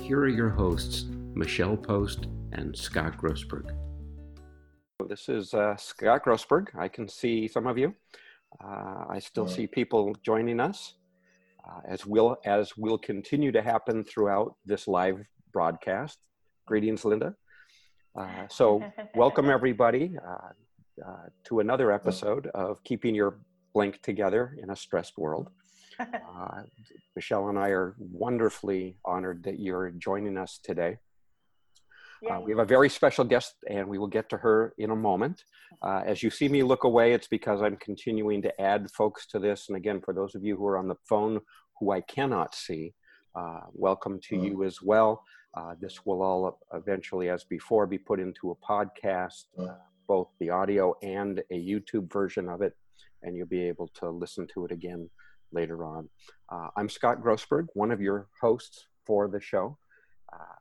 here are your hosts, Michelle Post and Scott Grossberg. This is uh, Scott Grossberg. I can see some of you. Uh, I still see people joining us, uh, as will as will continue to happen throughout this live broadcast. Greetings, Linda. Uh, so, welcome everybody uh, uh, to another episode of Keeping Your Blank Together in a Stressed World. Uh, Michelle and I are wonderfully honored that you're joining us today. Uh, we have a very special guest, and we will get to her in a moment. Uh, as you see me look away, it's because I'm continuing to add folks to this. And again, for those of you who are on the phone who I cannot see, uh, welcome to you as well. Uh, this will all eventually, as before, be put into a podcast, uh, both the audio and a YouTube version of it, and you'll be able to listen to it again later on. Uh, I'm Scott Grossberg, one of your hosts for the show. Uh,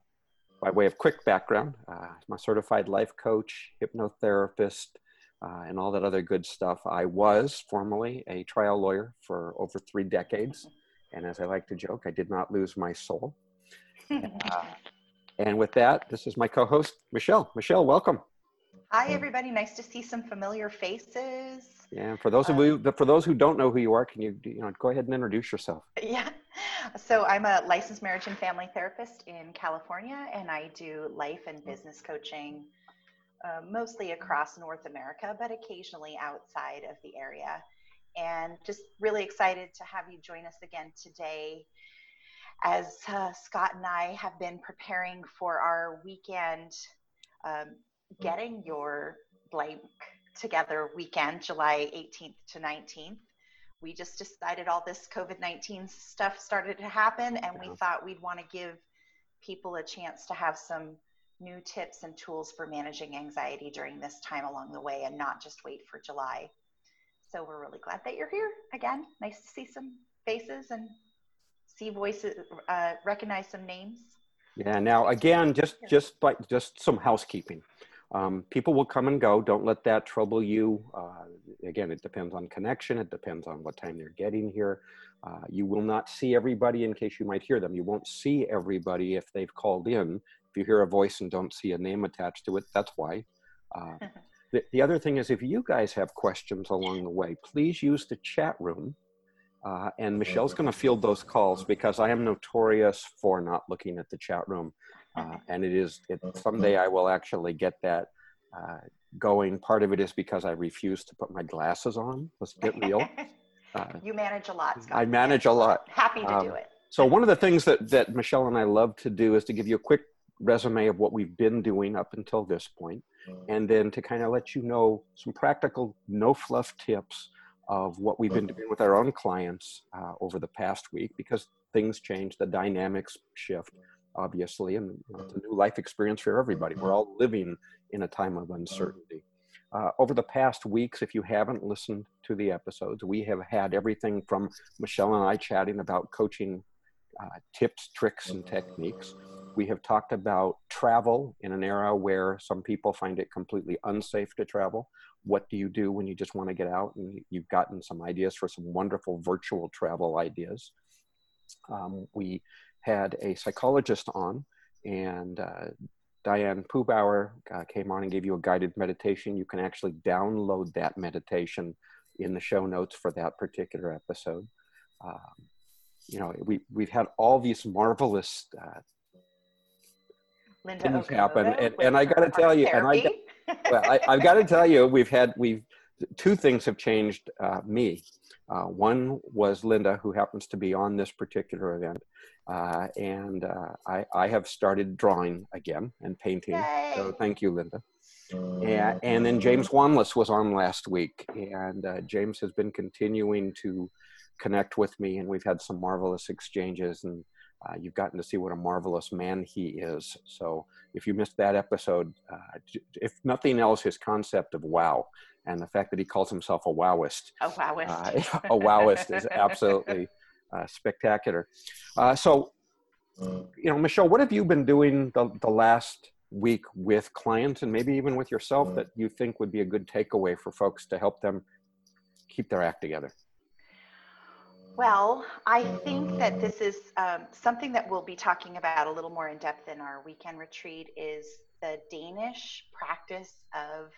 by way of quick background, uh, I'm a certified life coach, hypnotherapist, uh, and all that other good stuff. I was formerly a trial lawyer for over three decades. And as I like to joke, I did not lose my soul. Uh, and with that, this is my co host, Michelle. Michelle, welcome. Hi, everybody. Nice to see some familiar faces. Yeah, for those of you, for those who don't know who you are, can you, you know, go ahead and introduce yourself? Yeah, so I'm a licensed marriage and family therapist in California, and I do life and business coaching, uh, mostly across North America, but occasionally outside of the area. And just really excited to have you join us again today, as uh, Scott and I have been preparing for our weekend, um, getting your blank together weekend, July 18th to 19th. We just decided all this COVID 19 stuff started to happen, and we thought we'd want to give people a chance to have some new tips and tools for managing anxiety during this time along the way and not just wait for July. So we're really glad that you're here again. Nice to see some faces and see voices, uh, recognize some names. Yeah. Now, again, just just by just some housekeeping. Um, people will come and go. Don't let that trouble you. Uh, again, it depends on connection. It depends on what time they're getting here. Uh, you will not see everybody in case you might hear them. You won't see everybody if they've called in. If you hear a voice and don't see a name attached to it, that's why. Uh, the, the, other thing is if you guys have questions along the way, please use the chat room. Uh, and Michelle's going to field those calls because I am notorious for not looking at the chat room. Uh, and it is it, someday I will actually get that uh, going. Part of it is because I refuse to put my glasses on. Let's get real. Uh, you manage a lot. Scott. I manage a lot. Happy to um, do it. So one of the things that that Michelle and I love to do is to give you a quick resume of what we've been doing up until this point, and then to kind of let you know some practical, no fluff tips of what we've been doing with our own clients uh, over the past week because things change, the dynamics shift obviously, and it's a new life experience for everybody. We're all living in a time of uncertainty. Uh, over the past weeks, if you haven't listened to the episodes, we have had everything from Michelle and I chatting about coaching uh, tips, tricks, and techniques. We have talked about travel in an era where some people find it completely unsafe to travel. What do you do when you just want to get out? And you've gotten some ideas for some wonderful virtual travel ideas. Um, we had a psychologist on, and uh, Diane Pubauer uh, came on and gave you a guided meditation. You can actually download that meditation in the show notes for that particular episode. Um, you know, we we've had all these marvelous uh, Linda things happen, and, and I got to tell you, and I, well, I, have got to tell you, we've had we've two things have changed uh, me. Uh, one was Linda, who happens to be on this particular event, uh, and uh, I, I, have started drawing again and painting. Yay. So thank you, Linda. And, and, then James Wanless was on last week, and uh, James has been continuing to connect with me, and we've had some marvelous exchanges. And uh, you've gotten to see what a marvelous man he is. So if you missed that episode, uh, if nothing else, his concept of wow and the fact that he calls himself a wowist. A wowist. Uh, a wowist is absolutely uh, spectacular. Uh, so, you know, Michelle, what have you been doing the, the last week with clients and maybe even with yourself that you think would be a good takeaway for folks to help them keep their act together? Well, I think that this is um, something that we'll be talking about a little more in depth in our weekend retreat is the Danish practice of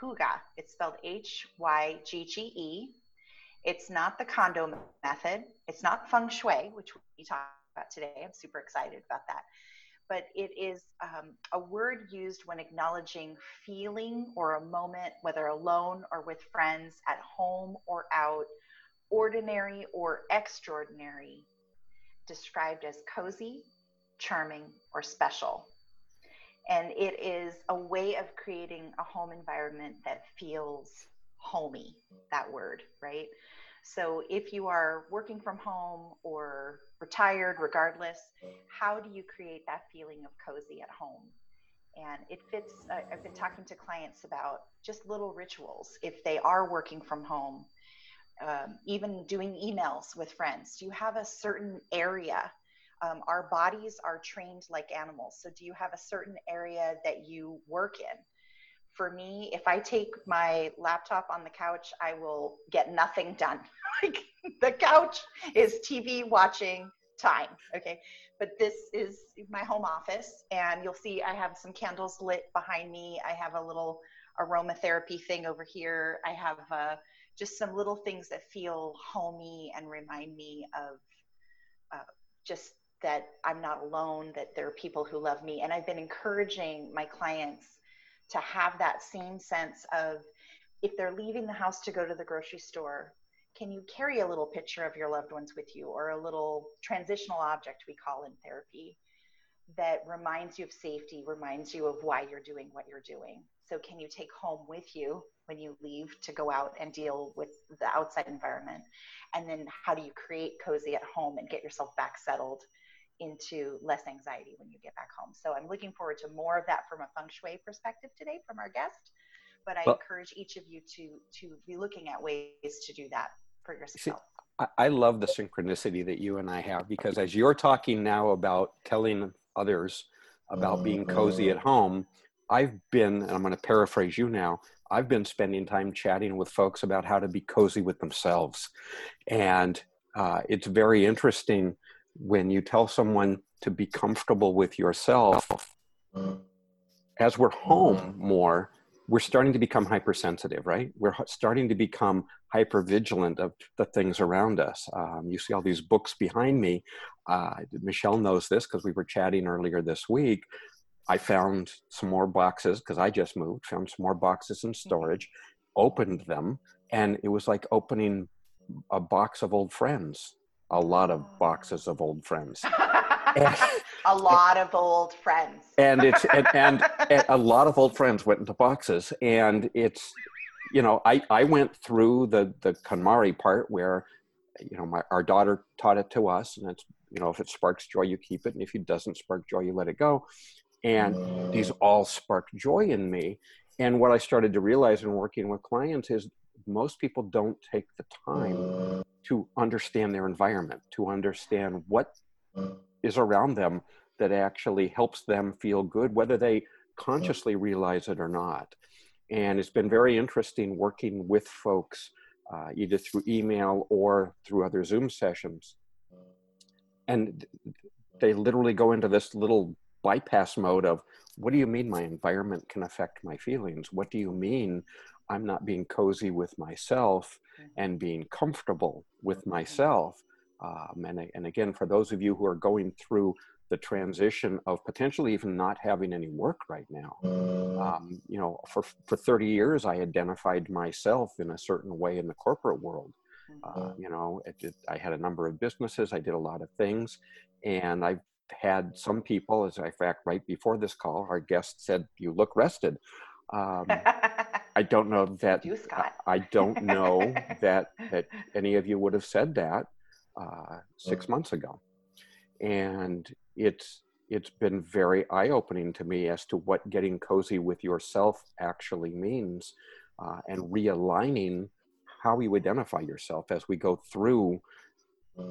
Hygge. It's spelled H Y G G E. It's not the Kondo method. It's not feng shui, which we talk about today. I'm super excited about that. But it is um, a word used when acknowledging feeling or a moment, whether alone or with friends, at home or out ordinary or extraordinary, described as cozy, charming, or special. And it is a way of creating a home environment that feels homey, that word, right? So if you are working from home or retired, regardless, how do you create that feeling of cozy at home? And it fits, uh, I've been talking to clients about just little rituals. If they are working from home, um, even doing emails with friends? Do you have a certain area? Um, our bodies are trained like animals. So, do you have a certain area that you work in? For me, if I take my laptop on the couch, I will get nothing done. like the couch is TV watching time. Okay. But this is my home office, and you'll see I have some candles lit behind me. I have a little aromatherapy thing over here. I have a just some little things that feel homey and remind me of uh, just that I'm not alone, that there are people who love me. And I've been encouraging my clients to have that same sense of if they're leaving the house to go to the grocery store, can you carry a little picture of your loved ones with you or a little transitional object we call in therapy that reminds you of safety, reminds you of why you're doing what you're doing? So, can you take home with you when you leave to go out and deal with the outside environment? And then, how do you create cozy at home and get yourself back settled into less anxiety when you get back home? So, I'm looking forward to more of that from a feng shui perspective today from our guest. But I well, encourage each of you to to be looking at ways to do that for yourself. See, I love the synchronicity that you and I have because as you're talking now about telling others about being cozy at home, I've been, and I'm going to paraphrase you now, I've been spending time chatting with folks about how to be cozy with themselves. And uh, it's very interesting when you tell someone to be comfortable with yourself. As we're home more, we're starting to become hypersensitive, right? We're starting to become hyper vigilant of the things around us. Um, you see all these books behind me. Uh, Michelle knows this because we were chatting earlier this week I found some more boxes because I just moved, found some more boxes in mm-hmm. storage, opened them, and it was like opening a box of old friends, a lot of oh. boxes of old friends. a lot of old friends. and it's and, and, and a lot of old friends went into boxes, and it's you know I I went through the the KonMari part where you know my our daughter taught it to us, and it's you know if it sparks joy you keep it, and if it doesn't spark joy you let it go. And these all spark joy in me. And what i started to realize in working with clients is most people don't take the time to understand their environment to understand what is around them that actually helps them feel good whether they consciously realize it or not and it's been very interesting working with folks uh, either through email or through other zoom sessions and they literally go into this little bypass mode of what do you mean my environment can affect my feelings? What do you mean I'm not being cozy with myself mm-hmm. and being comfortable with mm-hmm. myself? Um, and, and again, for those of you who are going through the transition of potentially even not having any work right now. Um, you know, for, for 30 years, I identified myself in a certain way in the corporate world. Uh, you know, it, it, I had a number of businesses, I did a lot of things, and I've had some people, as a fact, right before this call, our guest said, "You look rested." Um, I don't know that. You, Scott. I, I don't know that that any of you would have said that uh, six months ago, and it's it's been very eye-opening to me as to what getting cozy with yourself actually means uh, and realigning how you identify yourself as we go through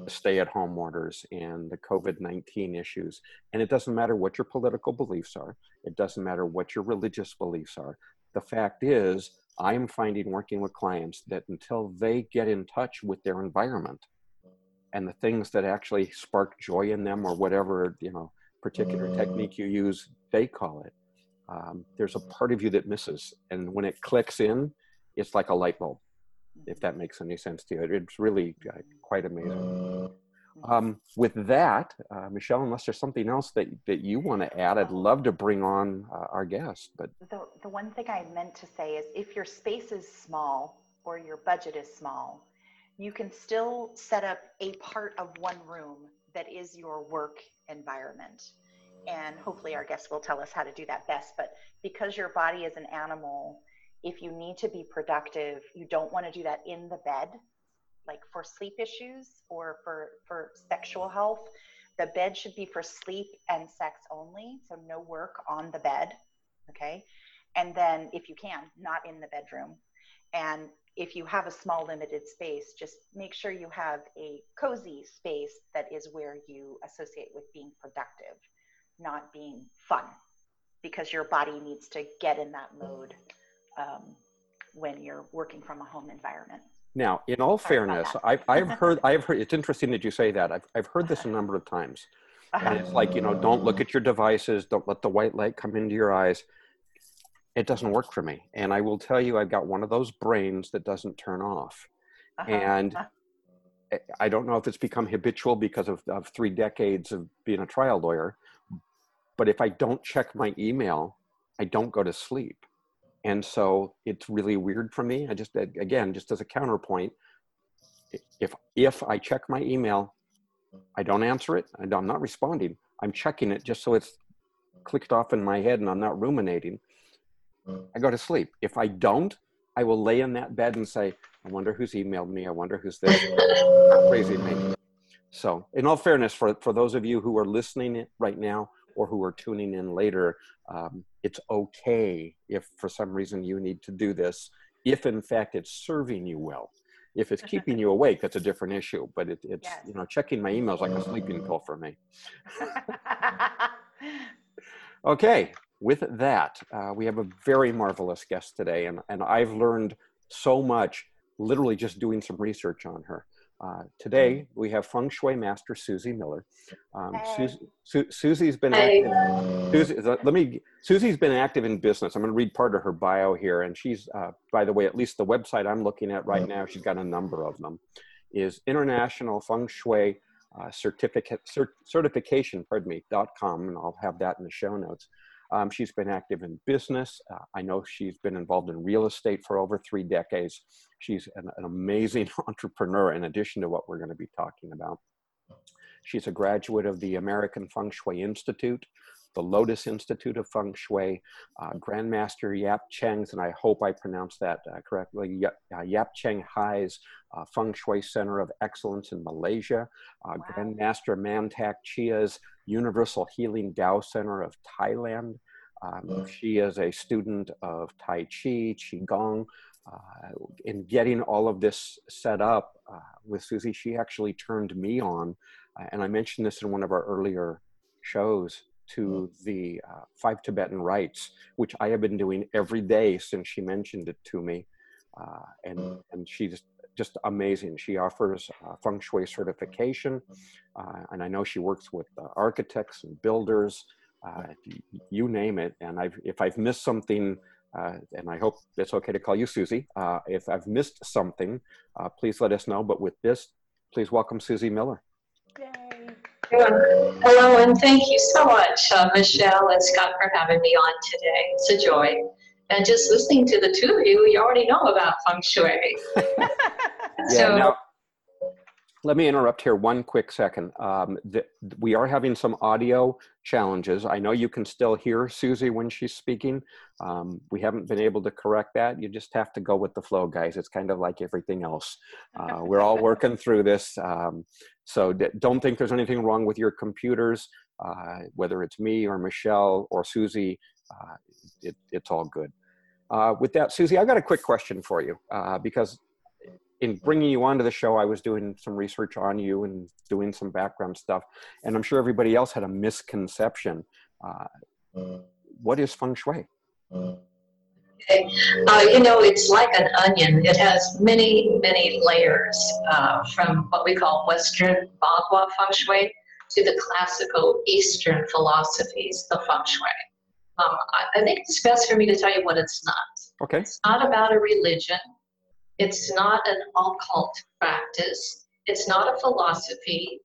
stay-at-home orders and the covid-19 issues. And it doesn't matter what your political beliefs are. It doesn't matter what your religious beliefs are the fact is i'm finding working with clients that until they get in touch with their environment and the things that actually spark joy in them or whatever you know particular uh, technique you use they call it um, there's a part of you that misses. And when it clicks in it's like a light bulb if that makes any sense to you. It's really uh, quite amazing. uh, um, with that uh, michelle unless there's something else that, that you want to add i'd love to bring on uh, our guest but the, the one thing i meant to say is if your space is small or your budget is small you can still set up a part of one room that is your work environment. And hopefully, our guests will tell us how to do that best. But because your body is an animal, if you need to be productive, you don't want to do that in the bed, like for sleep issues or for, for sexual health. The bed should be for sleep and sex only, so no work on the bed. Okay. And then, if you can, not in the bedroom. And if you have a small limited space, just make sure you have a cozy space that is where you associate with being productive, not being fun, because your body needs to get in that mode um, when you're working from a home environment. Now, in all Sorry fairness, I've, I've heard, I've heard, it's interesting that you say that. I've, I've heard this a number of times. And it's like, you know, don't look at your devices, don't let the white light come into your eyes it doesn't work for me. And I will tell you, I've got one of those brains that doesn't turn off. Uh-huh. And I don't know if it's become habitual because of, of three decades of being a trial lawyer, but if I don't check my email, I don't go to sleep. And so it's really weird for me. I just, again, just as a counterpoint, if, if I check my email, I don't answer it, and I'm not responding. I'm checking it just so it's clicked off in my head and I'm not ruminating I go to sleep. If I don't, I will lay in that bed and say, I wonder who's emailed me. I wonder who's this. crazy me. So, in all fairness, for, for those of you who are listening right now or who are tuning in later, um, it's okay if for some reason you need to do this, if in fact it's serving you well. If it's keeping you awake, that's a different issue. But it, it's, yes. you know, checking my emails like a sleeping pill for me. okay, with that, uh, we have a very marvelous guest today, and, and I've learned so much literally just doing some research on her. Uh, today, we have feng shui master Suzee Miller. Um, hey. Su- Suzee's been hey. active. Suzee, let me. Suzee's been active in business. I'm going to read part of her bio here, and she's, uh, by the way, at least the website I'm looking at right now, she's got a number of them. Is International Feng Shui uh, Certificate cert, Certification, pardon me, dot com, and I'll have that in the show notes. Um, she's been active in business. Uh, I know she's been involved in real estate for over three decades. She's an, an amazing entrepreneur in addition to what we're going to be talking about. She's a graduate of the American Feng Shui Institute, the Lotus Institute of Feng Shui, uh, Grandmaster Yap Cheng's, and I hope I pronounced that uh, correctly, Yap, uh, Yap Cheng Hai's uh, Feng Shui Center of Excellence in Malaysia, uh, wow. Grandmaster Mantak Chia's Universal Healing Tao Center of Thailand. Um, she is a student of Tai Chi, Qigong. Uh, in getting all of this set up uh, with Suzee, she actually turned me on, uh, and I mentioned this in one of our earlier shows, to the uh, five Tibetan rites, which I have been doing every day since she mentioned it to me. Uh, and, and she's just amazing. She offers uh, feng shui certification, uh, and I know she works with uh, architects and builders, uh, you name it. And I've, if I've missed something, uh, and I hope it's okay to call you Suzee, uh, if I've missed something, please let us know. But with this, please welcome Suzee Miller. Yay. Hello, and thank you so much, uh, Michelle and Scott, for having me on today. It's a joy. And just listening to the two of you, you already know about feng shui. yeah, so, let me interrupt here one quick second. Um, the, we are having some audio challenges. I know you can still hear Suzee when she's speaking. Um, we haven't been able to correct that. You just have to go with the flow, guys. It's kind of like everything else. Uh, we're all working through this. Um, so don't think there's anything wrong with your computers, uh, whether it's me or Michelle or Suzee, uh, it, it's all good. Uh, with that, Suzee, I've got a quick question for you uh, because in bringing you onto the show, I was doing some research on you and doing some background stuff, and I'm sure everybody else had a misconception. Uh, what is feng shui? Okay. Uh, you know, it's like an onion. It has many, many layers uh, from what we call Western Bagua feng shui to the classical Eastern philosophies of feng shui. Um, I, I think it's best for me to tell you what it's not. Okay. It's not about a religion. It's not an occult practice. It's not a philosophy.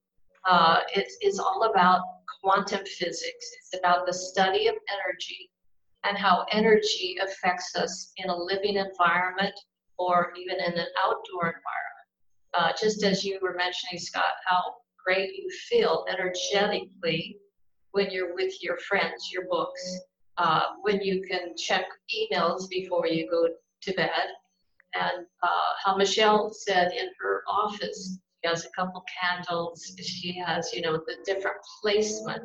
Uh, it's, all about quantum physics. It's about the study of energy and how energy affects us in a living environment or even in an outdoor environment. Uh, just as you were mentioning, Scott, how great you feel energetically when you're with your friends, your books, uh, when you can check emails before you go to bed, and uh, how Michelle said in her office, she has a couple candles, she has, you know, the different placement.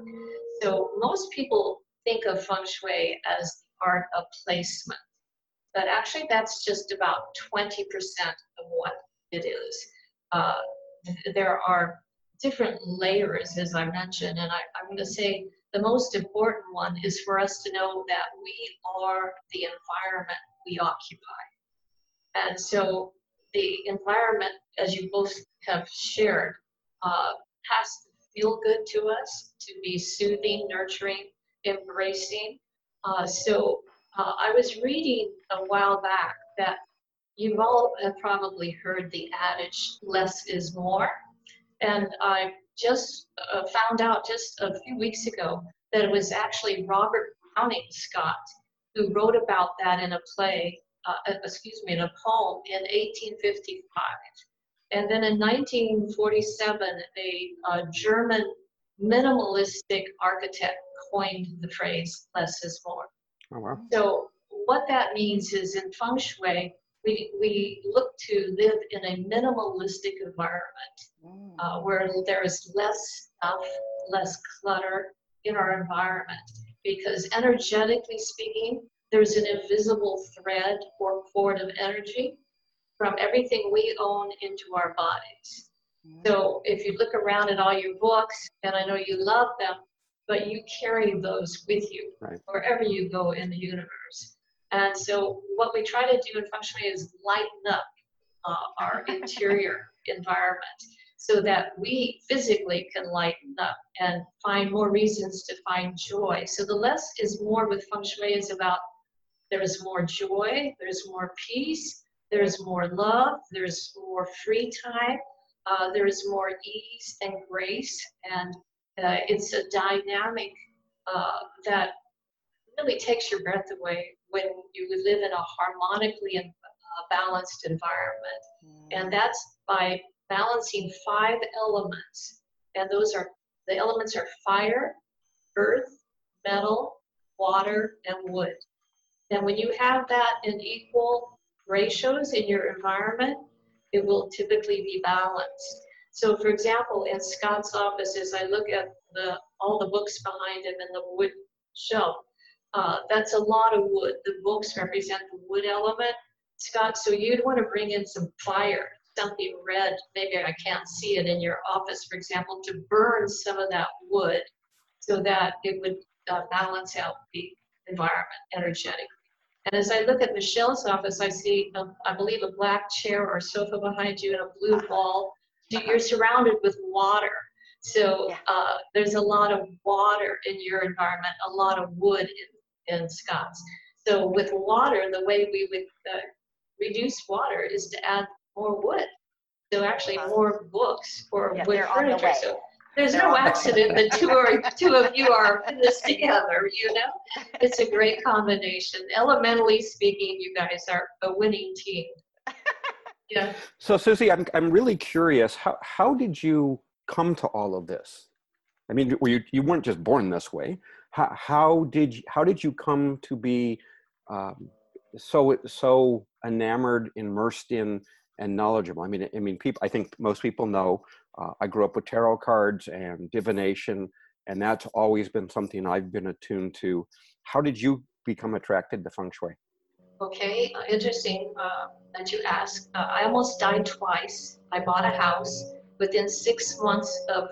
So most people think of feng shui as the art of placement, but actually that's just about 20% of what it is. Uh, there are different layers, as I mentioned, and I, I'm going to say the most important one is for us to know that we are the environment we occupy. And so the environment, as you both have shared, uh, has to feel good to us, to be soothing, nurturing, embracing. Uh, so uh, I was reading a while back that you've all have probably heard the adage, less is more. And I just uh, found out just a few weeks ago that it was actually Robert Browning Scott who wrote about that in a play uh, uh, excuse me, in a poem in 1855. And then in 1947, a, a German minimalistic architect coined the phrase less is more. Oh, wow. So what that means is in feng shui, we, we look to live in a minimalistic environment mm. uh, where there is less stuff, less clutter in our environment. Because energetically speaking, there's an invisible thread or cord of energy from everything we own into our bodies. So if you look around at all your books, and I know you love them, but you carry those with you right. wherever you go in the universe. And so what we try to do in feng shui is lighten up uh, our interior environment so that we physically can lighten up and find more reasons to find joy. So the less is more with feng shui is about there's more joy, there's more peace, there's more love, there's more free time, uh, there's more ease and grace, and uh, it's a dynamic uh, that really takes your breath away when you live in a harmonically and uh, balanced environment. Mm. And that's by balancing five elements. And those are the elements are fire, earth, metal, water, and wood. And when you have that in equal ratios in your environment, it will typically be balanced. So for example, in Scott's office, as I look at the all the books behind him in the wood shelf, uh, that's a lot of wood. The books represent the wood element. Scott, so you'd want to bring in some fire, something red, maybe I can't see it in your office, for example, to burn some of that wood so that it would uh, balance out the environment energetically. And as I look at Michelle's office, I see, a, I believe, a black chair or sofa behind you and a blue wall. You're surrounded with water. So uh, there's a lot of water in your environment, a lot of wood in, in Scott's. So with water, the way we would uh, reduce water is to add more wood. So actually more books or yeah, wood furniture. So there's no accident that two or two of you are in this together, you know? It's a great combination. Elementally speaking, you guys are a winning team. Yeah. So Suzee, I'm I'm really curious. How how did you come to all of this? I mean, were you you weren't just born this way. How how did you, how did you come to be um, so so enamored, immersed in, and knowledgeable? I mean, I mean, people. I think most people know. Uh, I grew up with tarot cards and divination, and that's always been something I've been attuned to. How did you become attracted to feng shui? Okay, uh, interesting uh, that you ask. Uh, I almost died twice. I bought a house. Within six months of,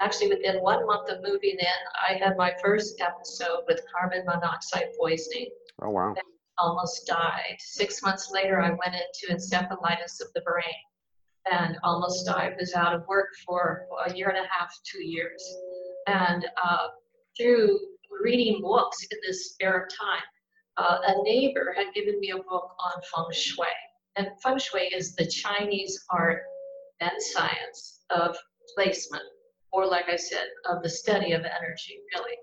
actually within one month of moving in, I had my first episode with carbon monoxide poisoning. Oh, wow. almost died. Six months later, I went into encephalitis of the brain and almost died. Was out of work for a year and a half, two years. And uh, through reading books in this spare time, uh, a neighbor had given me a book on feng shui. And feng shui is the Chinese art and science of placement, or like I said, of the study of energy, really.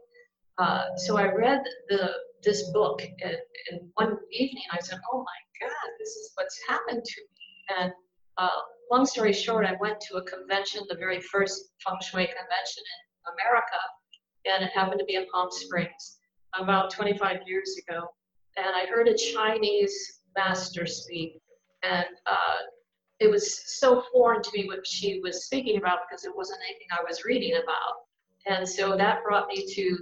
Uh, so I read the this book and, in, one evening. I said, "Oh my God, this is what's happened to me." And uh, long story short, I went to a convention, the very first feng shui convention in America, and it happened to be in Palm Springs about 25 years ago and I heard a Chinese master speak, and uh, it was so foreign to me what she was speaking about because it wasn't anything I was reading about. And so that brought me to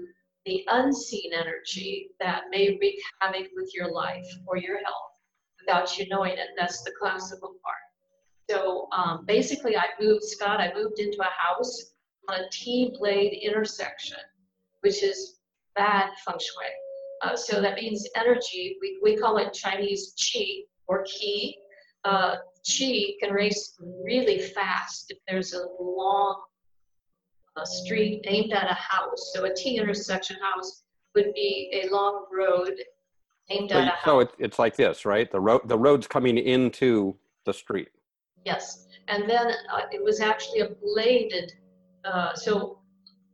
the unseen energy that may wreak havoc with your life or your health without you knowing it. That's the classical part. So um, basically, I moved, Scott, I moved into a house on a T blade intersection, which is bad feng shui. Uh, so that means energy. We, we call it Chinese qi or qi. Uh, qi can race really fast if there's a long uh, street aimed at a house. So a T intersection house would be a long road aimed so, at a house. So it, it's like this, right? The road the road's coming into the street. Yes, and then uh, it was actually a bladed. Uh, so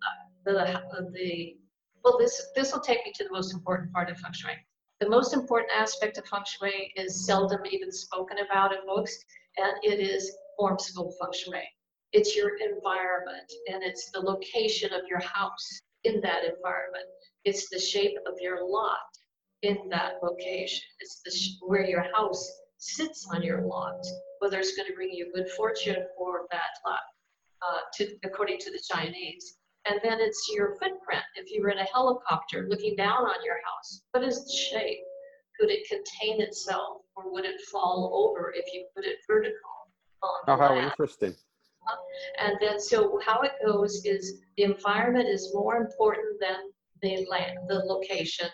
uh, the the well, this this will take me to the most important part of feng shui. The most important aspect of feng shui is seldom even spoken about in books, and it is form school feng shui. It's your environment, and it's the location of your house in that environment. It's the shape of your lot in that location. It's the sh- where your house sits on your lot, whether it's going to bring you good fortune or bad luck, uh, to, according to the Chinese. And then it's your footprint. If you were in a helicopter looking down on your house, what is the shape? Could it contain itself or would it fall over if you put it vertical? Oh, how land? interesting. And then, so how it goes is the environment is more important than the land, the location.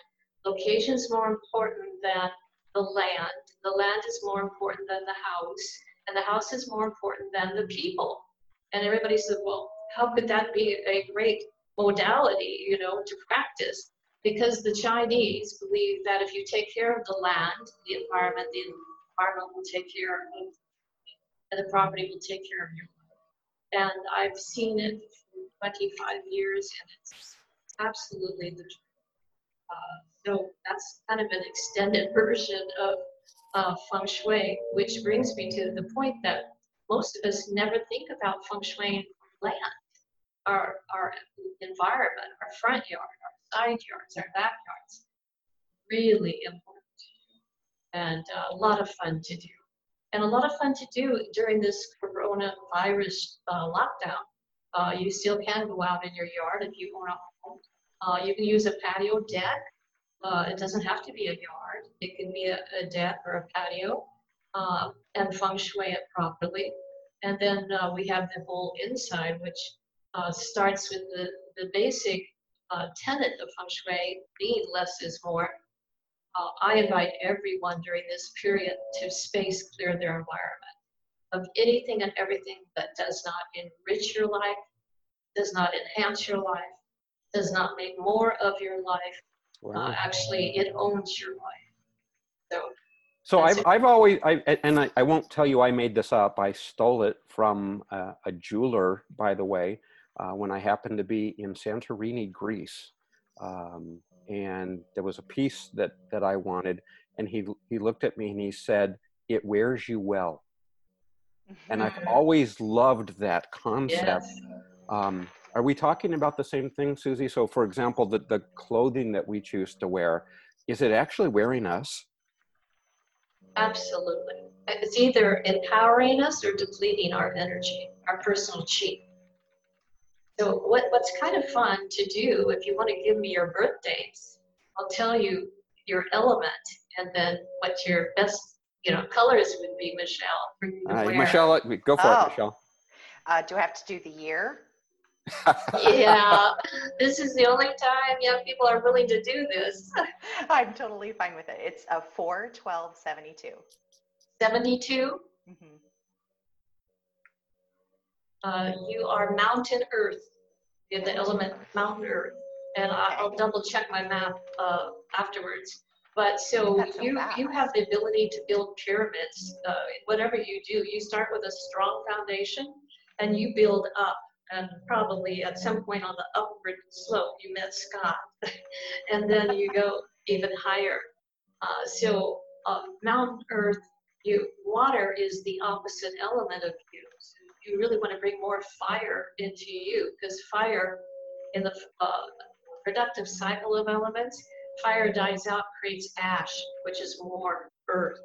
Location is more important than the land. The land is more important than the house, and the house is more important than the people. And everybody said, well, how could that be a great modality, you know, to practice? Because the Chinese believe that if you take care of the land, the environment, the environment will take care of, you, and the property will take care of you and I've seen it for 25 years, and it's absolutely the truth. Uh, so that's kind of an extended version of uh, feng shui, which brings me to the point that most of us never think about feng shui land, our, our environment, our front yard, our side yards, our backyards. Really important and uh, a lot of fun to do and a lot of fun to do during this coronavirus uh, lockdown. Uh, you still can go out in your yard if you own a home. Uh, you can use a patio deck. Uh, it doesn't have to be a yard. It can be a, a deck or a patio uh, and feng shui it properly. And then uh, we have the whole inside, which starts with the, the basic tenet of feng shui being less is more uh, I invite everyone during this period to space clear their environment of anything and everything that does not enrich your life, does not enhance your life, does not make more of your life. Wow. Uh, actually, it owns your life. So, so I've, I've always, I, and I, I won't tell you I made this up. I stole it from uh, a jeweler, by the way, uh, when I happened to be in Santorini, Greece. Um, and there was a piece that that I wanted, and he he looked at me and he said, "It wears you well." And I've Mhm. always loved that concept. Yes. Um, are we talking about the same thing, Suzee? So, for example, the, the clothing that we choose to wear, is it actually wearing us? Absolutely. It's either empowering us or depleting our energy, our personal chi. So what, what's kind of fun to do, if you want to give me your birth dates, I'll tell you your element and then what your best, you know, colors would be, Michelle, for you to Uh, wear. Michelle, go for Oh. it, Michelle. Uh, do I have to do the year? Yeah, this is the only time young people are willing to do this. I'm totally fine with it. It's a 4 12 72. 72, Mhm. uh, you are mountain earth, in the element mountain earth. And I- I'll double check my map uh, afterwards. But so so you, you have the ability to build pyramids. Uh, whatever you do, you start with a strong foundation and you build up. And probably at some point on the upward slope, you met Scott. and then you go even higher. Uh, so uh, mountain earth, you water is the opposite element of you. So you really want to bring more fire into you because fire in the uh, productive cycle of elements, fire dies out, creates ash, which is more earth.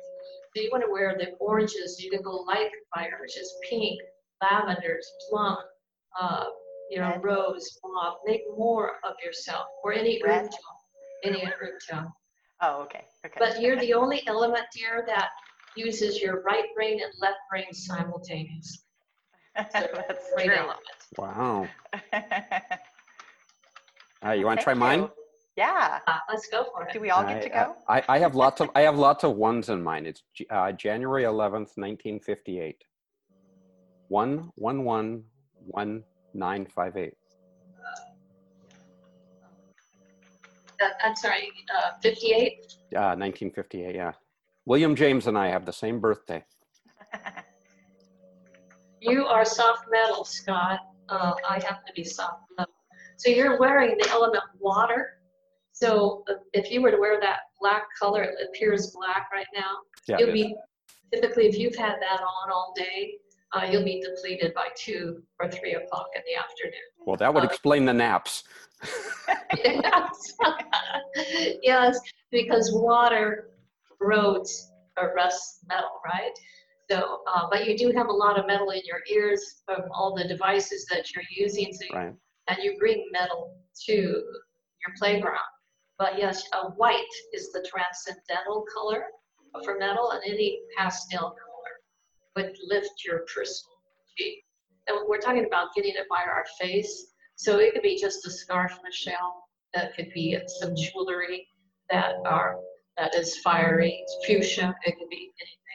So you want to wear the oranges. You can go light fire, which is pink, lavenders, plum, uh, you know, Red. rose, mauve. Make more of yourself or any Red. earth tone, any earth tone. Oh, okay. Okay. But you're the only element, dear, that uses your right brain and left brain simultaneously. That's Great true. element. Wow. Uh, you want to try Thank mine? you. Yeah. Uh, let's go for Do we all get I- to go? I, I have lots of I have lots of ones in mine. It's uh, January eleventh, nineteen fifty eight. One one one one nine five eight. Uh, I'm sorry, uh, 58? Uh, nineteen fifty eight. Yeah. William James and I have the same birthday. You are soft metal, Scott. Uh, I happen to be soft metal. So you're wearing the element water. So uh, if you were to wear that black color, it appears black right now. Yeah. Be, typically, if you've had that on all day, uh, you'll be depleted by two or three o'clock in the afternoon. Well, that would uh, explain the naps. yes. yes, because water roads or rust metal, right? So, uh, but you do have a lot of metal in your ears from all the devices that you're using, so you, Right. and you bring metal to your playground. But yes, a white is the transcendental color for metal, and any pastel would lift your personal chi. And we're talking about getting it by our face. So it could be just a scarf, Michelle. That could be some jewelry that are that is fiery, fuchsia. It could be anything.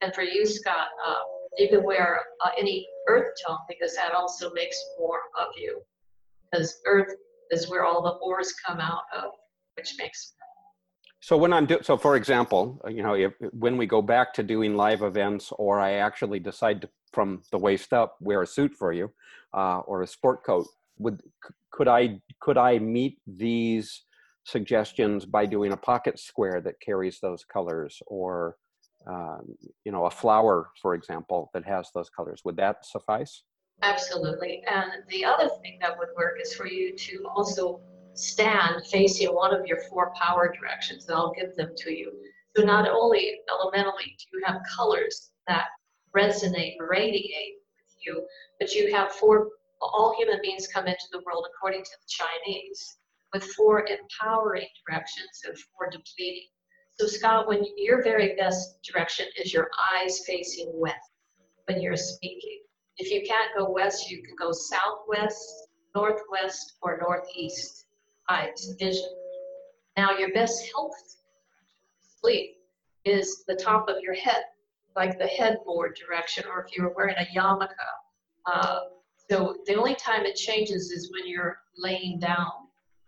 And for you, Scott, uh, you can wear uh, any earth tone because that also makes more of you. Because earth is where all the ores come out of, which makes So when I'm do, so for example, uh, you know, if, when we go back to doing live events, or I actually decide to, from the waist up, wear a suit for you, uh, or a sport coat, would could I could I meet these suggestions by doing a pocket square that carries those colors, or um, you know, a flower, for example, that has those colors? Would that suffice? Absolutely. And the other thing that would work is for you to also stand facing one of your four power directions, and I'll give them to you. So not only elementally do you have colors that resonate, radiate with you, but you have four, all human beings come into the world according to the Chinese with four empowering directions and four depleting. So Scott, when your very best direction is your eyes facing west when you're speaking. If you can't go west, you can go southwest, northwest, or northeast. Eyes, vision. Now, your best health sleep is the top of your head, like the headboard direction, or if you're wearing a yarmulke. Uh, so the only time it changes is when you're laying down.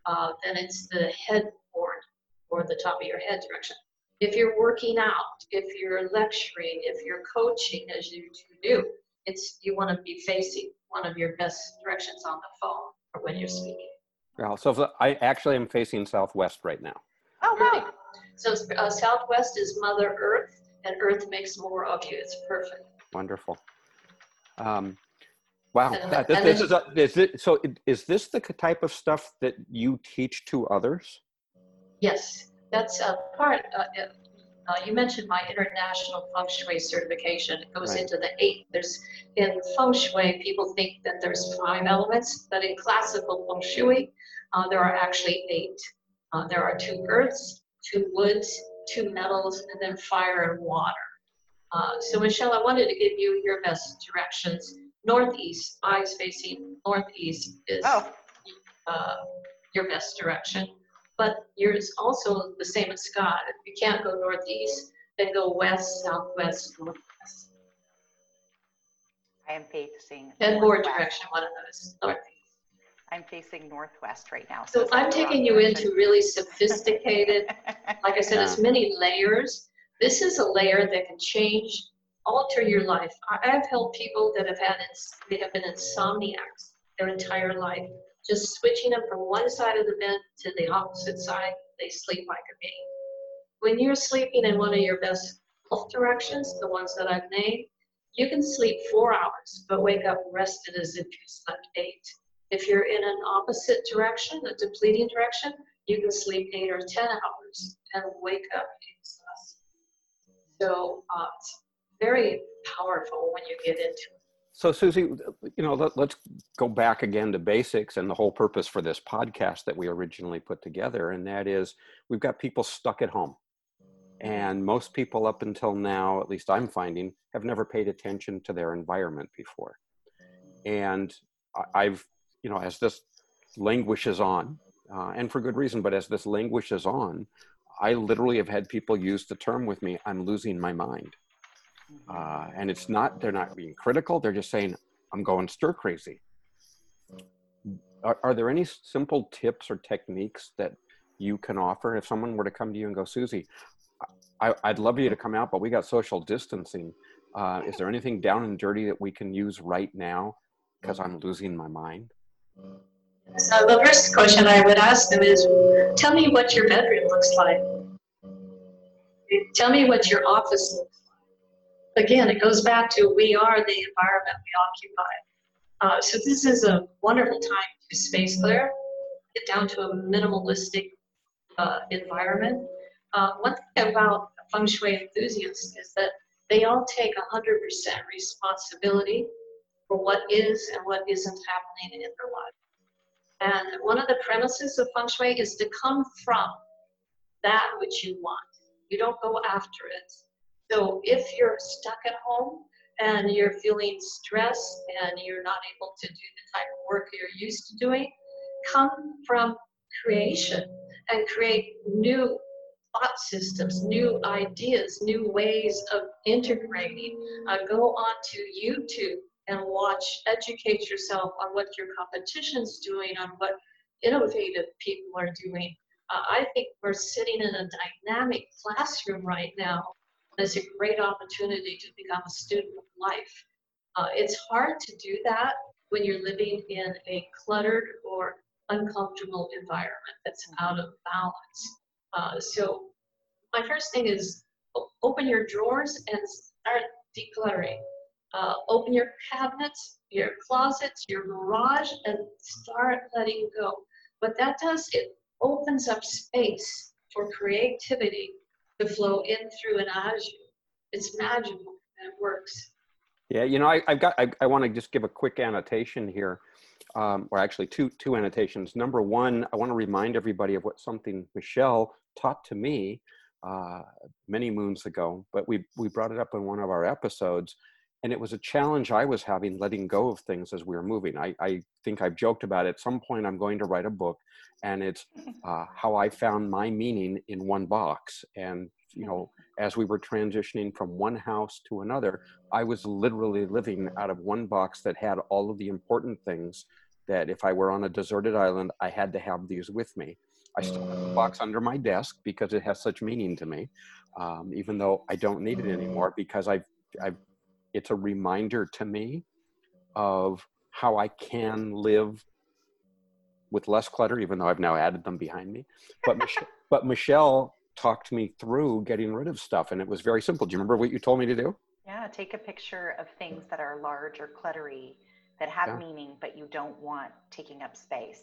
Uh, then it's the headboard or the top of your head direction. If you're working out, if you're lecturing, if you're coaching, as you do, it's you want to be facing one of your best directions on the phone or when you're speaking. Well, so I actually am facing southwest right now. Oh, Right. wow. So uh, Southwest is Mother Earth, and Earth makes more of you. It's perfect. Wonderful. Um, wow, that, this, this is a, is it, so. Is this the type of stuff that you teach to others? Yes, that's a part. Uh, uh, you mentioned my international feng shui certification. It goes right. into the eight. There's in feng shui, people think that there's five elements, but in classical feng shui, uh, there are actually eight. Uh, there are two earths, two woods, two metals, and then fire and water. Uh, so Michelle, I wanted to give you your best directions. Northeast, eyes facing northeast is oh. Uh, your best direction but yours also the same as Scott. If you can't go northeast, then go west, southwest, northwest. I am facing. And more direction, one of those, northeast. I'm facing northwest right now. So, so I'm taking you direction. into really sophisticated, like I said, yeah. it's many layers. This is a layer that can change, alter your life. I have helped people that have had, they have been insomniacs their entire life just switching them from one side of the bed to the opposite side, they sleep like a baby. When you're sleeping in one of your best health directions, the ones that I've named, you can sleep four hours, but wake up rested as if you slept eight. If you're in an opposite direction, a depleting direction, you can sleep eight or 10 hours and wake up exhausted. So uh, it's very powerful when you get into it. So, Suzee, you know, let, us go back again to basics and the whole purpose for this podcast that we originally put together, and that is we've got people stuck at home. And most people, up until now, at least I'm finding, have never paid attention to their environment before. And I've, you know, as this languishes on, uh, and for good reason, but as this languishes on, I literally have had people use the term with me I'm losing my mind uh, and it's not, they're not being critical. They're just saying, I'm going stir crazy. Are, are there any simple tips or techniques that you can offer if someone were to come to you and go, Suzee, I, would love you to come out, but we got social distancing. Uh, is there anything down and dirty that we can use right now? Because I'm losing my mind. So the first question I would ask them is, tell me what your bedroom looks like. Tell me what your office looks again, it goes back to we are the environment we occupy. Uh, so this is a wonderful time to space clear, get down to a minimalistic uh, environment. Uh, one thing about feng shui enthusiasts is that they all take 100% responsibility for what is and what isn't happening in their life. And one of the premises of feng shui is to come from that which you want. You don't go after it. So if you're stuck at home and you're feeling stressed and you're not able to do the type of work you're used to doing, come from creation and create new thought systems, new ideas, new ways of integrating. Uh, go on to YouTube and watch, educate yourself on what your competition's doing, on what innovative people are doing. Uh, I think we're sitting in a dynamic classroom right now it's a great opportunity to become a student of life. Uh, it's hard to do that when you're living in a cluttered or uncomfortable environment that's out of balance. Uh, so my first thing is open your drawers and start decluttering. Uh, open your cabinets, your closets, your garage, and start letting go. What that does, it opens up space for creativity to flow in through and as you. It's magical and it works. Yeah, you know, I, have got. I, I want to just give a quick annotation here, um, or actually two two annotations. Number one, I want to remind everybody of what something Michelle taught to me uh, many moons ago, but we we brought it up in one of our episodes, and it was a challenge I was having letting go of things as we were moving. I, I think I've joked about it. At some point, I'm going to write a book, and it's uh, how I found my meaning in one box, and you know, as we were transitioning from one house to another, I was literally living out of one box that had all of the important things that if I were on a deserted island, I had to have these with me. I still have the box under my desk because it has such meaning to me, um, even though I don't need it anymore because I've, I've, it's a reminder to me of how I can live with less clutter, even though I've now added them behind me. But, Mich- but Michelle talked me through getting rid of stuff and it was very simple do you remember what you told me to do Yeah, take a picture of things that are large or cluttery that have yeah. meaning, but you don't want taking up space.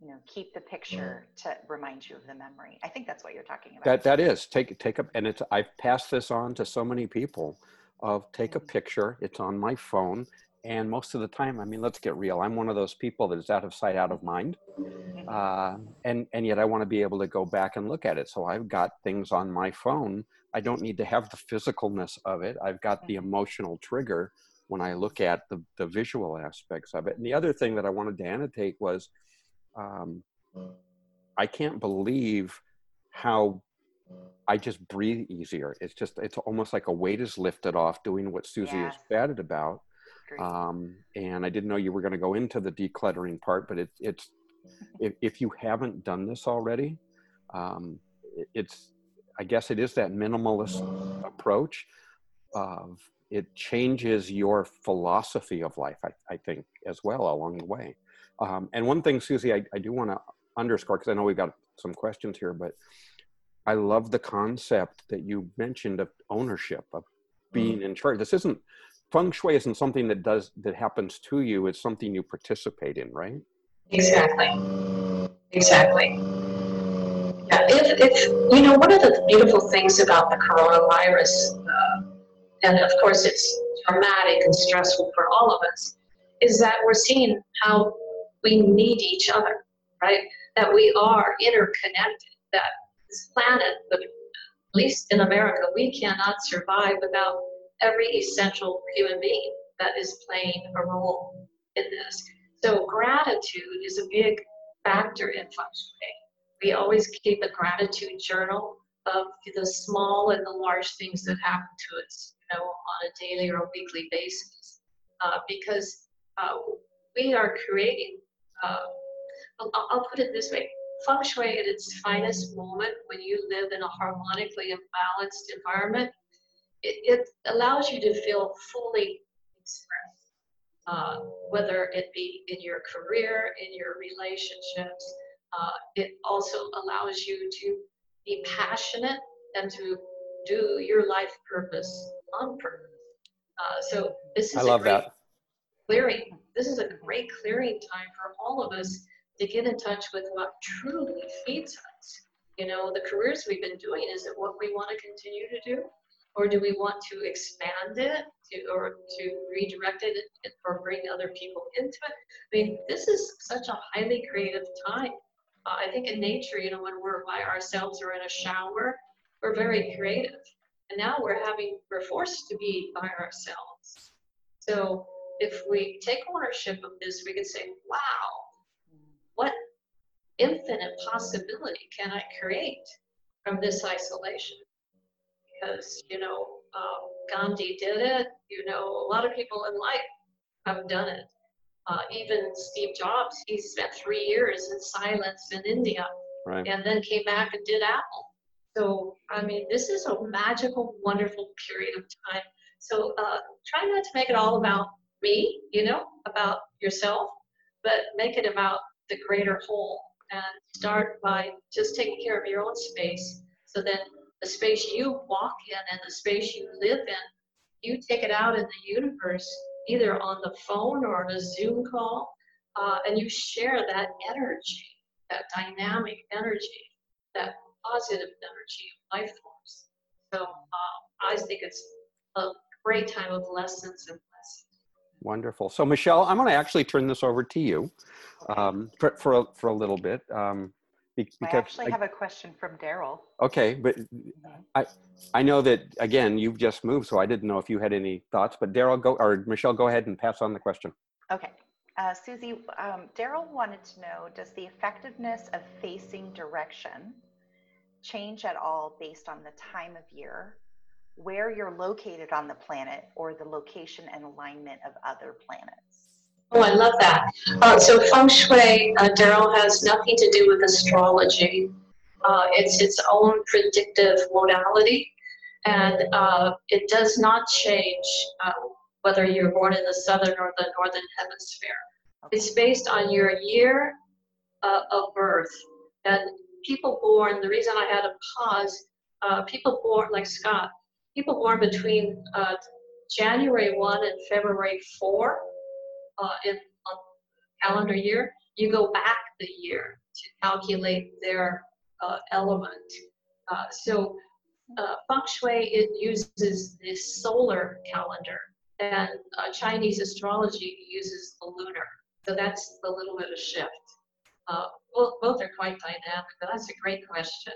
You know, keep the picture mm. to remind you of the memory. I think that's what you're talking about. That that is take take up, and it's I've passed this on to so many people. Of take a mm-hmm. picture. It's on my phone, and most of the time, I mean, let's get real. I'm one of those people that is out of sight, out of mind, mm-hmm. uh, and and yet I want to be able to go back and look at it. So I've got things on my phone. I don't need to have the physicalness of it. I've got the mm-hmm. emotional trigger when I look at the, the visual aspects of it. And the other thing that I wanted to annotate was um, I can't believe how I just breathe easier. It's just, it's almost like a weight is lifted off doing what Suzee is chatted about. Um, and I didn't know you were going to go into the decluttering part, but it, it's, if, if you haven't done this already, um, it, it's, I guess it is that minimalist approach of it changes your philosophy of life, I, I think, as well along the way. Um, and one thing, Suzee, I, I do want to underscore, because I know we've got some questions here, but I love the concept that you mentioned of ownership, of being mm. in charge. This isn't, feng shui isn't something that does, that happens to you, it's something you participate in, right? Exactly. Exactly. Yeah, if, if, you know, one of the beautiful things about the coronavirus and of course it's traumatic and stressful for all of us, is that we're seeing how we need each other, right? That we are interconnected, that this planet, but at least in America, we cannot survive without every essential human being that is playing a role in this. So gratitude is a big factor in feng shui. We always keep a gratitude journal of the small and the large things that happen to us you know, on a daily or a weekly basis. Uh, because uh, we are creating, uh, I'll, I'll, put it this way, feng shui at its finest moment when you live in a harmonically balanced environment, it, it allows you to feel fully expressed, uh, whether it be in your career, in your relationships. Uh, it also allows you to be passionate and to do your life purpose on purpose. Uh, so this is I love a great that. clearing. This is a great clearing time for all of us to get in touch with what truly feeds us. You know, the careers we've been doing, is it what we want to continue to do? Or do we want to expand it to, or to redirect it or bring other people into it? I mean, this is such a highly creative time. Uh, I think in nature, you know, when we're by ourselves or in a shower, we're very creative. And now we're having, we're forced to be by ourselves. So if we take ownership of this, we can say, wow, infinite possibility can I create from this isolation? Because, you know, um, Gandhi did it. You know, a lot of people in life have done it. Uh, even Steve Jobs, he spent three years in silence in India right. and then came back and did Apple. So, I mean, this is a magical, wonderful period of time. So, uh, try not to make it all about me, you know, about yourself, but make it about the greater whole. And start by just taking care of your own space. So then the space you walk in and the space you live in, you take it out in the universe, either on the phone or on a Zoom call, uh, and you share that energy, that dynamic energy, that positive energy of life force. So uh, I think it's a great time of lessons and lessons. Wonderful. So Michelle, I'm going to actually turn this over to you um, for, for, a, for a little bit. Um, because I actually I, have a question from Daryl. Okay, but mm-hmm. I I know that again you've just moved, so I didn't know if you had any thoughts. But Daryl, go or Michelle, go ahead and pass on the question. Okay, uh, Suzee, um, Daryl wanted to know: Does the effectiveness of facing direction change at all based on the time of year, where you're located on the planet, or the location and alignment of other planets. Oh, I love that. Uh, so feng shui, uh, Daryl, has nothing to do with astrology. Uh, it's its own predictive modality, and uh, it does not change uh, whether you're born in the southern or the northern hemisphere. It's based on your year uh, of birth, and people born, the reason I had to pause, uh, people born like Scott, people born between uh, January 1 and February 4 uh, in a calendar year, you go back the year to calculate their uh, element. Uh, so uh, feng shui, it uses the solar calendar, and uh, Chinese astrology uses the lunar. So that's a little bit of shift. Uh, both, both are quite dynamic, but that's a great question.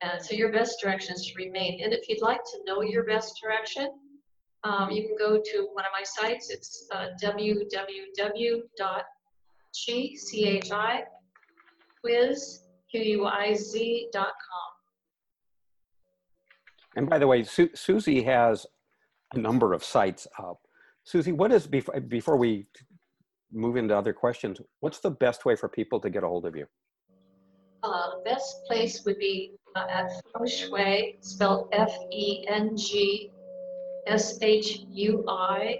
And so your best direction is to remain. And if you'd like to know your best direction, um, you can go to one of my sites. It's uh, www.chi, C-H-I, quiz, Q-U-I-Z.com. And by the way, Su Suzee has a number of sites up. Suzee, what is, before, before we move into other questions, what's the best way for people to get a hold of you? Uh, best place would be uh, at Feng Shui, spelled F-E-N-G S-H-U-I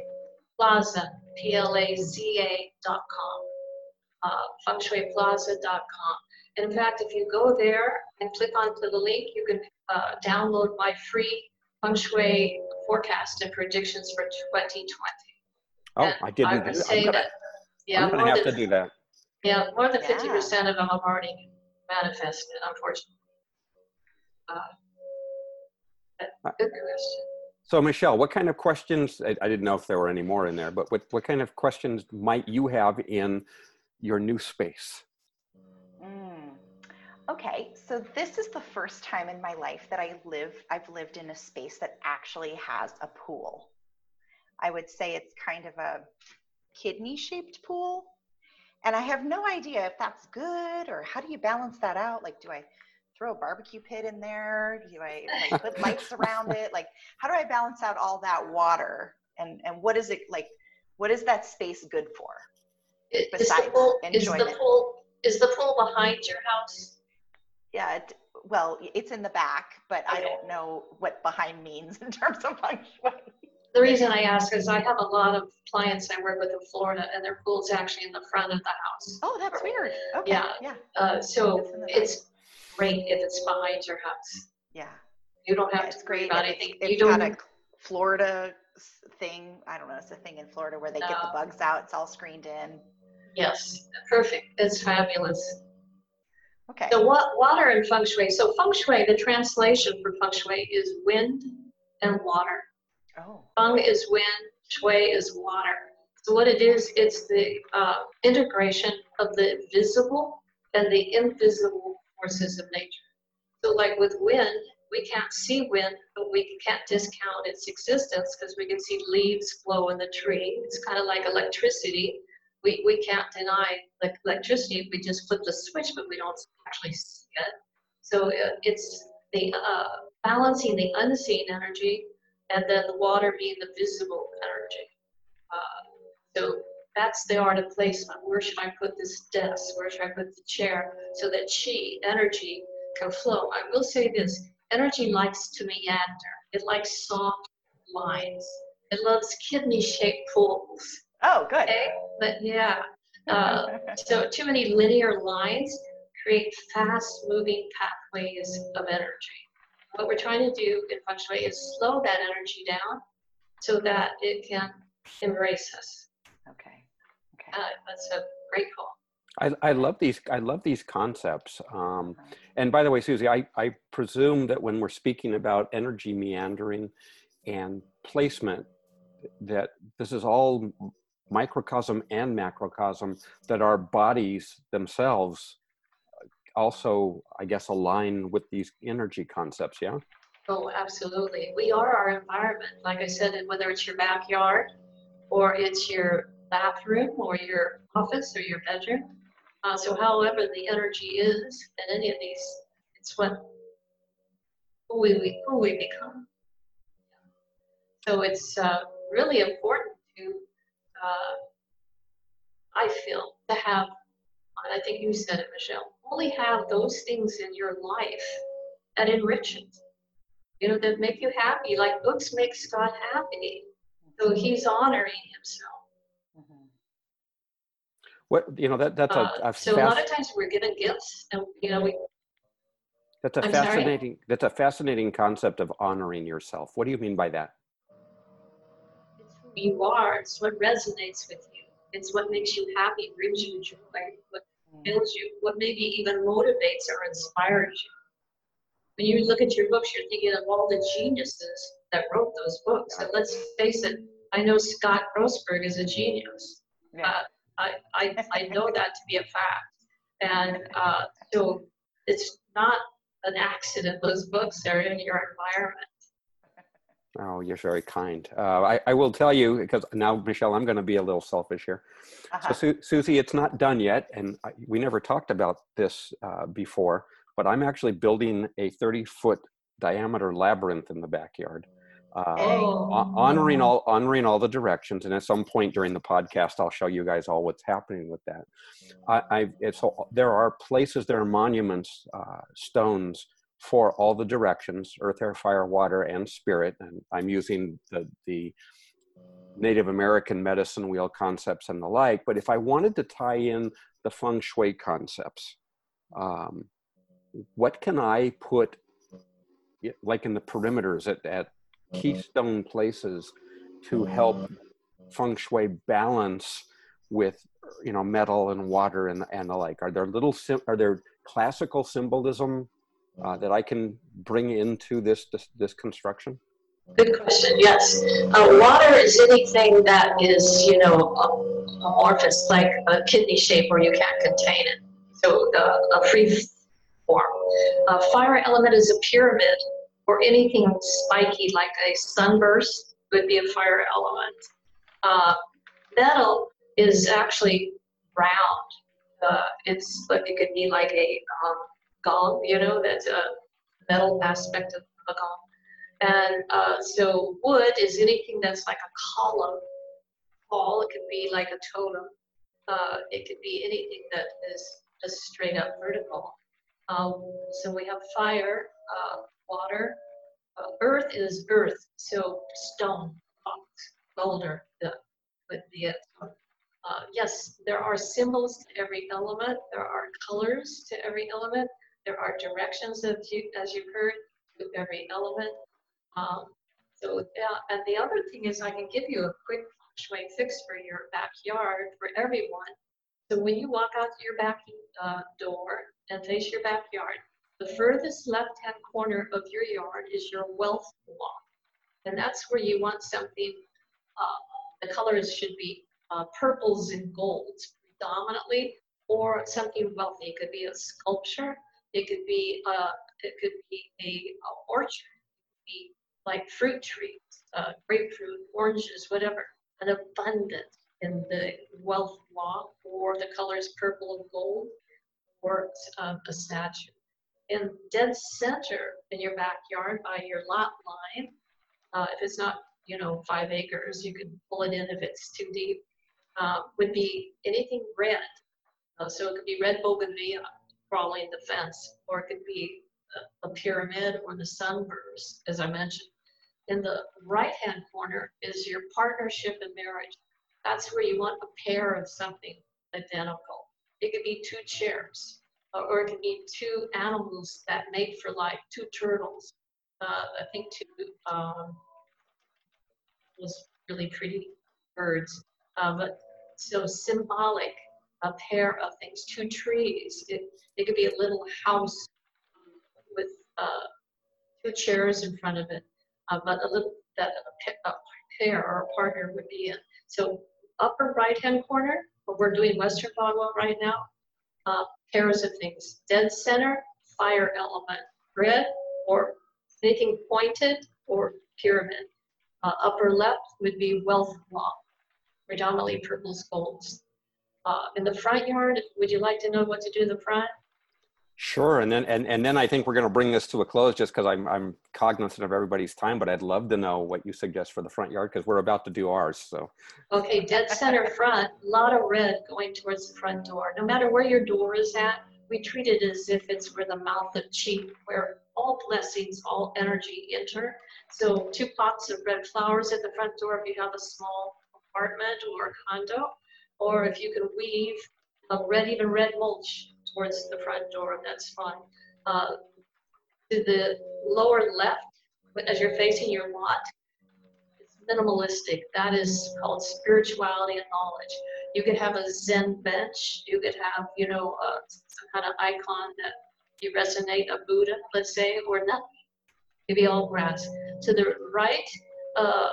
Plaza, P-L-A-Z-A dot com, uh, fengshuiplaza.com. In fact, if you go there and click onto the link, you can uh, download my free feng shui forecast and predictions for 2020. Oh, and I didn't. I would say gonna, that, yeah, I'm gonna have than, to do that. Yeah, more than 50% yeah. of them have already manifested, unfortunately. Uh, good question. So Michelle, what kind of questions, I, I, didn't know if there were any more in there, but what, what kind of questions might you have in your new space? Mm. Okay, so this is the first time in my life that I live, I've lived in a space that actually has a pool. I would say it's kind of a kidney shaped pool. And I have no idea if that's good or how do you balance that out? Like, do I throw a barbecue pit in there? Do I like, put lights around it? Like, how do I balance out all that water? And and what is it like? What is that space good for? Besides is the pool, enjoyment? Is the pool is the pool behind your house? Yeah. It, well, it's in the back, but okay. I don't know what behind means in terms of feng shui. The reason I ask is I have a lot of clients I work with in Florida, and their pool's actually in the front of the house. Oh, that's weird. Okay. Yeah. Yeah. Uh, so it's, it's great if it's behind your house. Yeah. You don't have yeah, to it's great about anything. It's you don't. got a Florida thing. I don't know. It's a thing in Florida where they no. get the bugs out. It's all screened in. Yes, perfect. It's fabulous. Okay. So what water and feng shui? So feng shui, the translation for feng shui is wind and water. Oh. Feng is wind, shui is water. So what it is, it's the uh, integration of the visible and the invisible forces of nature. So like with wind, we can't see wind, but we can't discount its existence because we can see leaves blow in the tree. It's kind of like electricity. We, we can't deny like electricity. We just flip the switch, but we don't actually see it. So uh, it's the uh, balancing the unseen energy and then the water being the visible energy. Uh, so that's the art of placement. Where should I put this desk? Where should I put the chair? So that chi, energy, can flow. I will say this energy likes to meander, it likes soft lines, it loves kidney shaped pools. Oh, good. Okay? But yeah. Uh, so too many linear lines create fast moving pathways of energy. What we're trying to do in feng shui is slow that energy down so that it can embrace us. Uh, that's great call. I, I love these. I love these concepts. Um, and by the way, Suzee, I, I presume that when we're speaking about energy meandering and placement, that this is all microcosm and macrocosm. That our bodies themselves also, I guess, align with these energy concepts. Yeah. Oh, absolutely. We are our environment. Like I said, whether it's your backyard or it's your bathroom or your office or your bedroom. Uh, so, however the energy is in any of these, it's what who we, who we become. So it's uh, really important to, uh, I feel, to have. I think you said it, Michelle only have those things in your life that enrich it. You know, that make you happy. Like books make Scott happy. So he's honoring himself. What you know that that's a, uh, a so a lot of times we're given gifts, and you know we That's a I'm sorry? fascinating. That's a fascinating concept of honoring yourself. What do you mean by that? It's who you are. It's what resonates with you. It's what makes you happy, brings you joy, what fills you, what maybe even motivates or inspires you. When you look at your books, you're thinking of all the geniuses that wrote those books. And let's face it, I know Scott Grossberg is a genius. Yeah. Uh, I, I, I know that to be a fact. And uh, so it's not an accident. Those books are in your environment. Oh, you're very kind. Uh, I, I will tell you because now, Michelle, I'm going to be a little selfish here. Uh-huh. So, Su- Suzee, it's not done yet, and I, we never talked about this uh, before. But I'm actually building a 30 foot diameter labyrinth in the backyard, uh, Oh. honoring all honoring all the directions. And at some point during the podcast, I'll show you guys all what's happening with that. I, I it's so there are places, there are monuments, uh, stones for all the directions: earth, air, fire, water, and spirit. And I'm using the the Native American medicine wheel concepts and the like. But if I wanted to tie in the feng shui concepts, um, what can I put, like in the perimeters at, at keystone places, to help feng shui balance with you know metal and water and and the like? Are there little sim- are there classical symbolism uh, that I can bring into this this, this construction? Good question. Yes, uh, water is anything that is, you know, amorphous, like a kidney shape where you can't contain it. So uh, a free form. Uh, fire element is a pyramid, or anything spiky like a sunburst would be a fire element. Uh, metal is actually round. Uh, it's it could be like a um, gong, you know, that's a metal aspect of a gong. And uh, so wood is anything that's like a column, wall. It could be like a totem. Uh, it could be anything that is just straight up vertical. Um, so we have fire, uh, water. Uh, earth is earth. So stone, boulder uh, would be it. Uh, yes, there are symbols to every element. There are colors to every element. There are directions, as you as you heard, to every element. Um, so, uh, and the other thing is I can give you a quick feng fix for your backyard for everyone. So when you walk out your back uh, door and face your backyard, the furthest left-hand corner of your yard is your wealth block. And that's where you want something, uh, the colors should be uh, purples and golds predominantly, or something wealthy. It could be a sculpture, it could be, uh, it could be a, a orchard, it could be like fruit trees, uh, grapefruit, oranges, whatever, an abundance in the wealth block, or the colors purple and gold, or um, a statue. In dead center in your backyard by your lot line, uh, if it's not, you know, five acres, you can pull it in if it's too deep, uh, would be anything red. Uh, so it could be red bougainvillea crawling the fence, or it could be a, a pyramid or the sunburst, as I mentioned. In the right-hand corner is your partnership and marriage. That's where you want a pair of something identical. It could be two chairs, or it could be two animals that mate for life, two turtles. Uh, I think two um, was really pretty birds. Uh, but so symbolic, a pair of things, two trees. It, it could be a little house with uh, two chairs in front of it, uh, but a little that a, a pair or a partner would be in. So upper right hand corner, we're doing Western Bagua right now. Uh, pairs of things. Dead center, fire element, red or anything pointed or pyramid. Uh, upper left would be wealth block, predominantly purples, golds. Uh, in the front yard, would you like to know what to do in the front? Sure, and then and, and then I think we're going to bring this to a close just because I'm I'm cognizant of everybody's time, but I'd love to know what you suggest for the front yard because we're about to do ours. So Okay, dead center front, a lot of red going towards the front door. No matter where your door is at, we treat it as if it's where the mouth of chi, where all blessings, all energy enter. So two pots of red flowers at the front door if you have a small apartment or a condo, or if you can weave a red, even red mulch towards the front door, that's fine. Uh, to the lower left, as you're facing your lot, it's minimalistic. That is called spirituality and knowledge. You could have a Zen bench. You could have, you know, uh, some kind of icon that you resonate, a Buddha, let's say, or nothing. Could be all grass. To the right uh,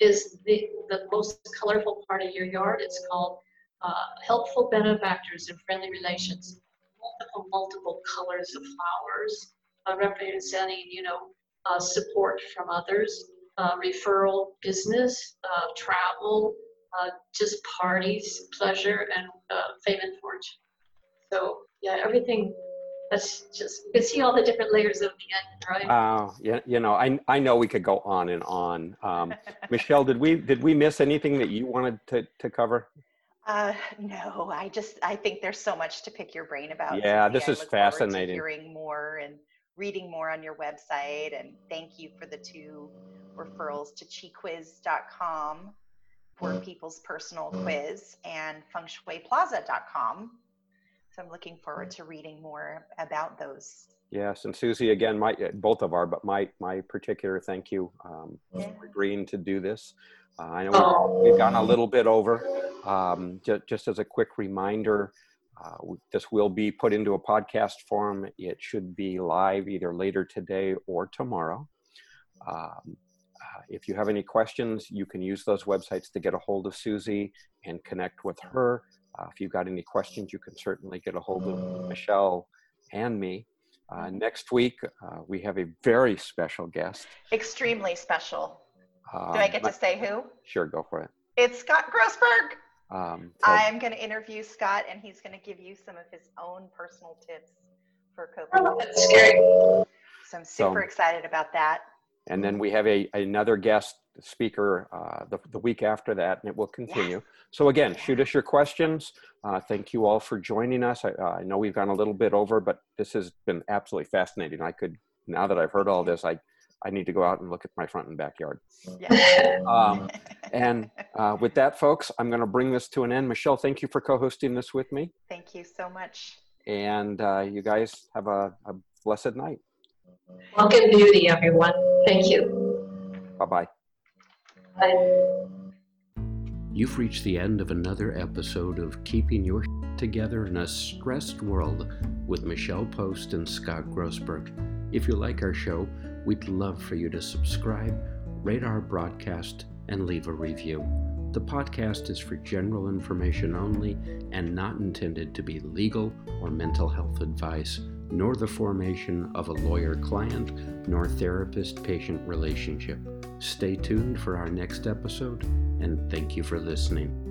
is the, the most colorful part of your yard. It's called uh, helpful benefactors and friendly relations. Multiple, multiple colors of flowers uh, representing, you know, uh, support from others, uh, referral business, uh, travel, uh, just parties, pleasure, and fame and fortune. So yeah, everything. That's just you can see all the different layers of the onion, right? Uh, yeah, you know, I I know we could go on and on. Um, Michelle, did we did we miss anything that you wanted to to cover? Uh, no, I just I think there's so much to pick your brain about. Yeah, this is fascinating. hearing more and reading more on your website. And thank you for the two referrals to chiquiz.com for people's personal quiz and fengshuiplaza.com. So I'm looking forward to reading more about those. Yes, and Suzee, again, my both of our, but my my particular thank you um, yeah. for agreeing to do this. Uh, I know oh. we've gone a little bit over. Um, just, just as a quick reminder, uh, this will be put into a podcast form. It should be live either later today or tomorrow. Um, uh, if you have any questions, you can use those websites to get a hold of Suzee and connect with her. Uh, if you've got any questions, you can certainly get a hold of Michelle and me. Uh, next week, uh, we have a very special guest. Extremely special. Do I get to say who? Sure, go for it. It's Scott Grossberg. Um, so I'm going to interview Scott, and he's going to give you some of his own personal tips for COVID. Oh, that's scary. So I'm super so, excited about that. And then we have a another guest speaker uh, the, the week after that, and it will continue. Yes. So again, shoot us your questions. Uh, thank you all for joining us. I, uh, I know we've gone a little bit over, but this has been absolutely fascinating. I could now that I've heard all this, I I need to go out and look at my front and backyard. Yeah. um, and uh, with that, folks, I'm going to bring this to an end. Michelle, thank you for co-hosting this with me. Thank you so much. And uh, you guys have a, a blessed night. Welcome beauty, everyone. Thank you. Bye-bye. Bye. You've reached the end of another episode of Keeping Your Together in a Stressed World with Michelle Post and Scott Grossberg. If you like our show, We'd love for you to subscribe, rate our broadcast, and leave a review. The podcast is for general information only and not intended to be legal or mental health advice, nor the formation of a lawyer client nor therapist patient relationship. Stay tuned for our next episode, and thank you for listening.